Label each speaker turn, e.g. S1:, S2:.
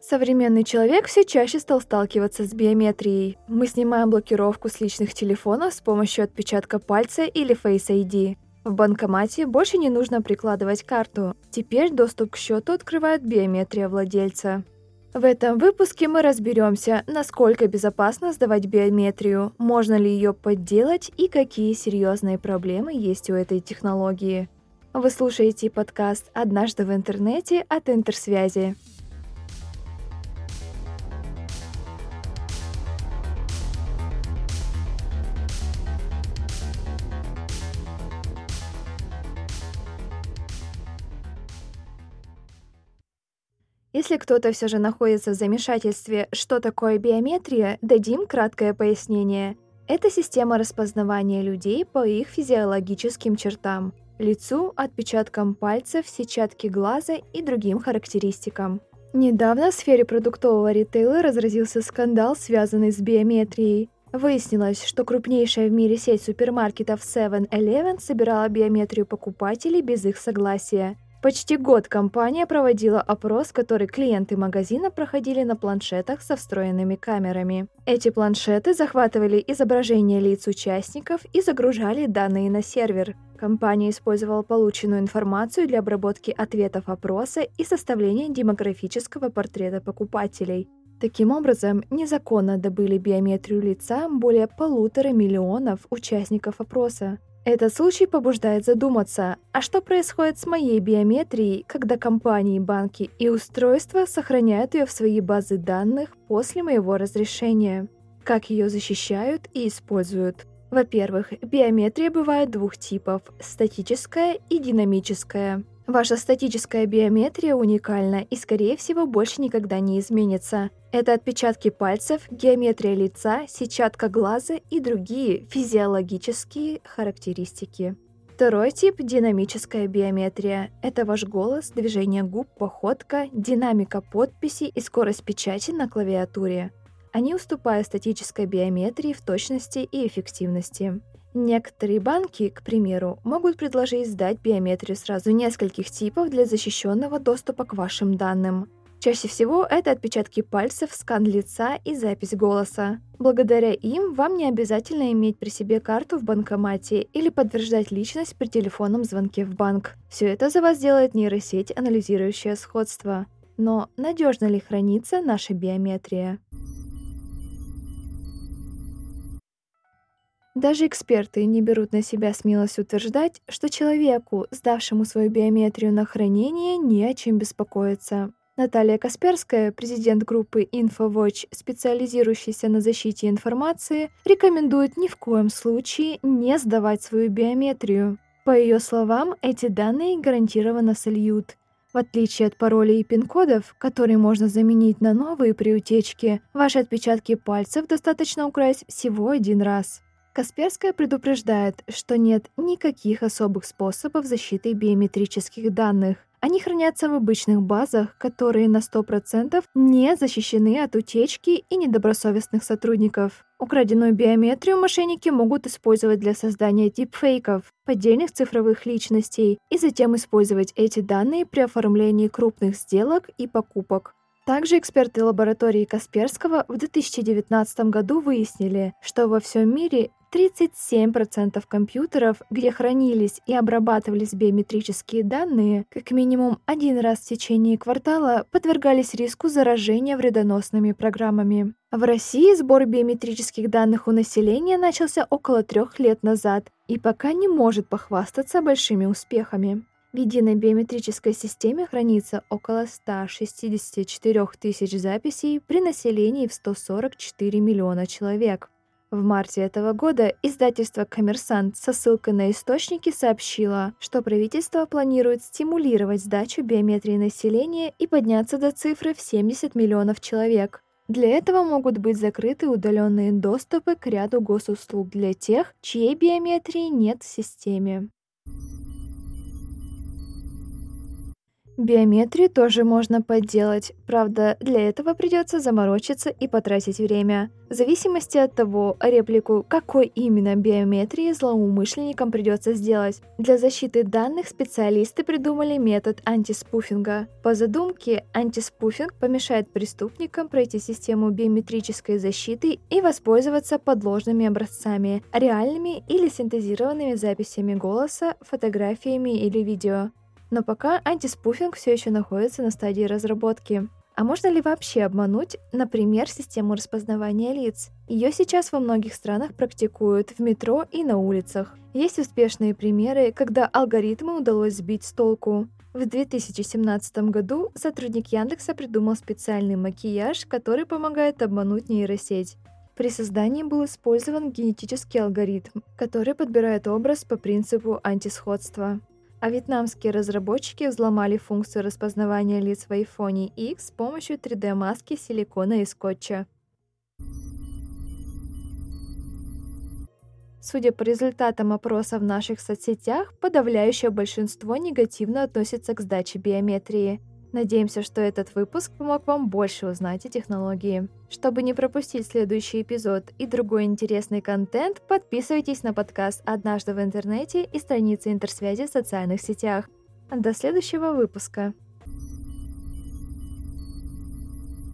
S1: Современный человек все чаще стал сталкиваться с биометрией. Мы снимаем блокировку с личных телефонов с помощью отпечатка пальца или Face ID. В банкомате больше не нужно прикладывать карту. Теперь доступ к счету открывает биометрия владельца. В этом выпуске мы разберемся, насколько безопасно сдавать биометрию, можно ли ее подделать и какие серьезные проблемы есть у этой технологии. Вы слушаете подкаст «Однажды в интернете» от Интерсвязи. Если кто-то все же находится в замешательстве, что такое биометрия, дадим краткое пояснение. Это система распознавания людей по их физиологическим чертам, лицу, отпечаткам пальцев, сетчатке глаза и другим характеристикам. Недавно в сфере продуктового ритейла разразился скандал, связанный с биометрией. Выяснилось, что крупнейшая в мире сеть супермаркетов 7-Eleven собирала биометрию покупателей без их согласия – Почти год компания проводила опрос, который клиенты магазина проходили на планшетах со встроенными камерами. Эти планшеты захватывали изображения лиц участников и загружали данные на сервер. Компания использовала полученную информацию для обработки ответов опроса и составления демографического портрета покупателей. Таким образом, незаконно добыли биометрию лица более полутора миллионов участников опроса. Этот случай побуждает задуматься, а что происходит с моей биометрией, когда компании, банки и устройства сохраняют ее в свои базы данных после моего разрешения? Как ее защищают и используют? Во-первых, биометрия бывает двух типов – статическая и динамическая. Ваша статическая биометрия уникальна и, скорее всего, больше никогда не изменится. Это отпечатки пальцев, геометрия лица, сетчатка глаза и другие физиологические характеристики. Второй тип – динамическая биометрия. Это ваш голос, движение губ, походка, динамика подписи и скорость печати на клавиатуре. Они уступают статической биометрии в точности и эффективности. Некоторые банки, к примеру, могут предложить сдать биометрию сразу нескольких типов для защищенного доступа к вашим данным. Чаще всего это отпечатки пальцев, скан лица и запись голоса. Благодаря им вам не обязательно иметь при себе карту в банкомате или подтверждать личность при телефонном звонке в банк. Все это за вас делает нейросеть, анализирующая сходство. Но надежно ли хранится наша биометрия? Даже эксперты не берут на себя смелость утверждать, что человеку, сдавшему свою биометрию на хранение, не о чем беспокоиться. Наталья Касперская, президент группы InfoWatch, специализирующейся на защите информации, рекомендует ни в коем случае не сдавать свою биометрию. По ее словам, эти данные гарантированно сольют. В отличие от паролей и пин-кодов, которые можно заменить на новые при утечке, ваши отпечатки пальцев достаточно украсть всего один раз. Касперская предупреждает, что нет никаких особых способов защиты биометрических данных. Они хранятся в обычных базах, которые на 100% не защищены от утечки и недобросовестных сотрудников. Украденную биометрию мошенники могут использовать для создания дипфейков, поддельных цифровых личностей, и затем использовать эти данные при оформлении крупных сделок и покупок. Также эксперты лаборатории Касперского в 2019 году выяснили, что во всем мире 37% компьютеров, где хранились и обрабатывались биометрические данные, как минимум один раз в течение квартала подвергались риску заражения вредоносными программами. В России сбор биометрических данных у населения начался около трех лет назад и пока не может похвастаться большими успехами. В единой биометрической системе хранится около 164 тысяч записей при населении в 144 миллиона человек. В марте этого года издательство «Коммерсант» со ссылкой на источники сообщило, что правительство планирует стимулировать сдачу биометрии населения и подняться до цифры в 70 миллионов человек. Для этого могут быть закрыты удаленные доступы к ряду госуслуг для тех, чьей биометрии нет в системе. Биометрию тоже можно подделать, правда, для этого придется заморочиться и потратить время. В зависимости от того, реплику какой именно биометрии злоумышленникам придется сделать. Для защиты данных специалисты придумали метод антиспуфинга. По задумке, антиспуфинг помешает преступникам пройти систему биометрической защиты и воспользоваться подложными образцами, реальными или синтезированными записями голоса, фотографиями или видео. Но пока антиспуфинг все еще находится на стадии разработки. А можно ли вообще обмануть, например, систему распознавания лиц? Ее сейчас во многих странах практикуют в метро и на улицах. Есть успешные примеры, когда алгоритмы удалось сбить с толку. В 2017 году сотрудник Яндекса придумал специальный макияж, который помогает обмануть нейросеть. При создании был использован генетический алгоритм, который подбирает образ по принципу антисходства. А вьетнамские разработчики взломали функцию распознавания лиц в iPhone X с помощью 3D-маски силикона и скотча. Судя по результатам опроса в наших соцсетях, подавляющее большинство негативно относится к сдаче биометрии. Надеемся, что этот выпуск помог вам больше узнать о технологии. Чтобы не пропустить следующий эпизод и другой интересный контент, подписывайтесь на подкаст «Однажды в интернете» и страницы интерсвязи в социальных сетях. До следующего выпуска!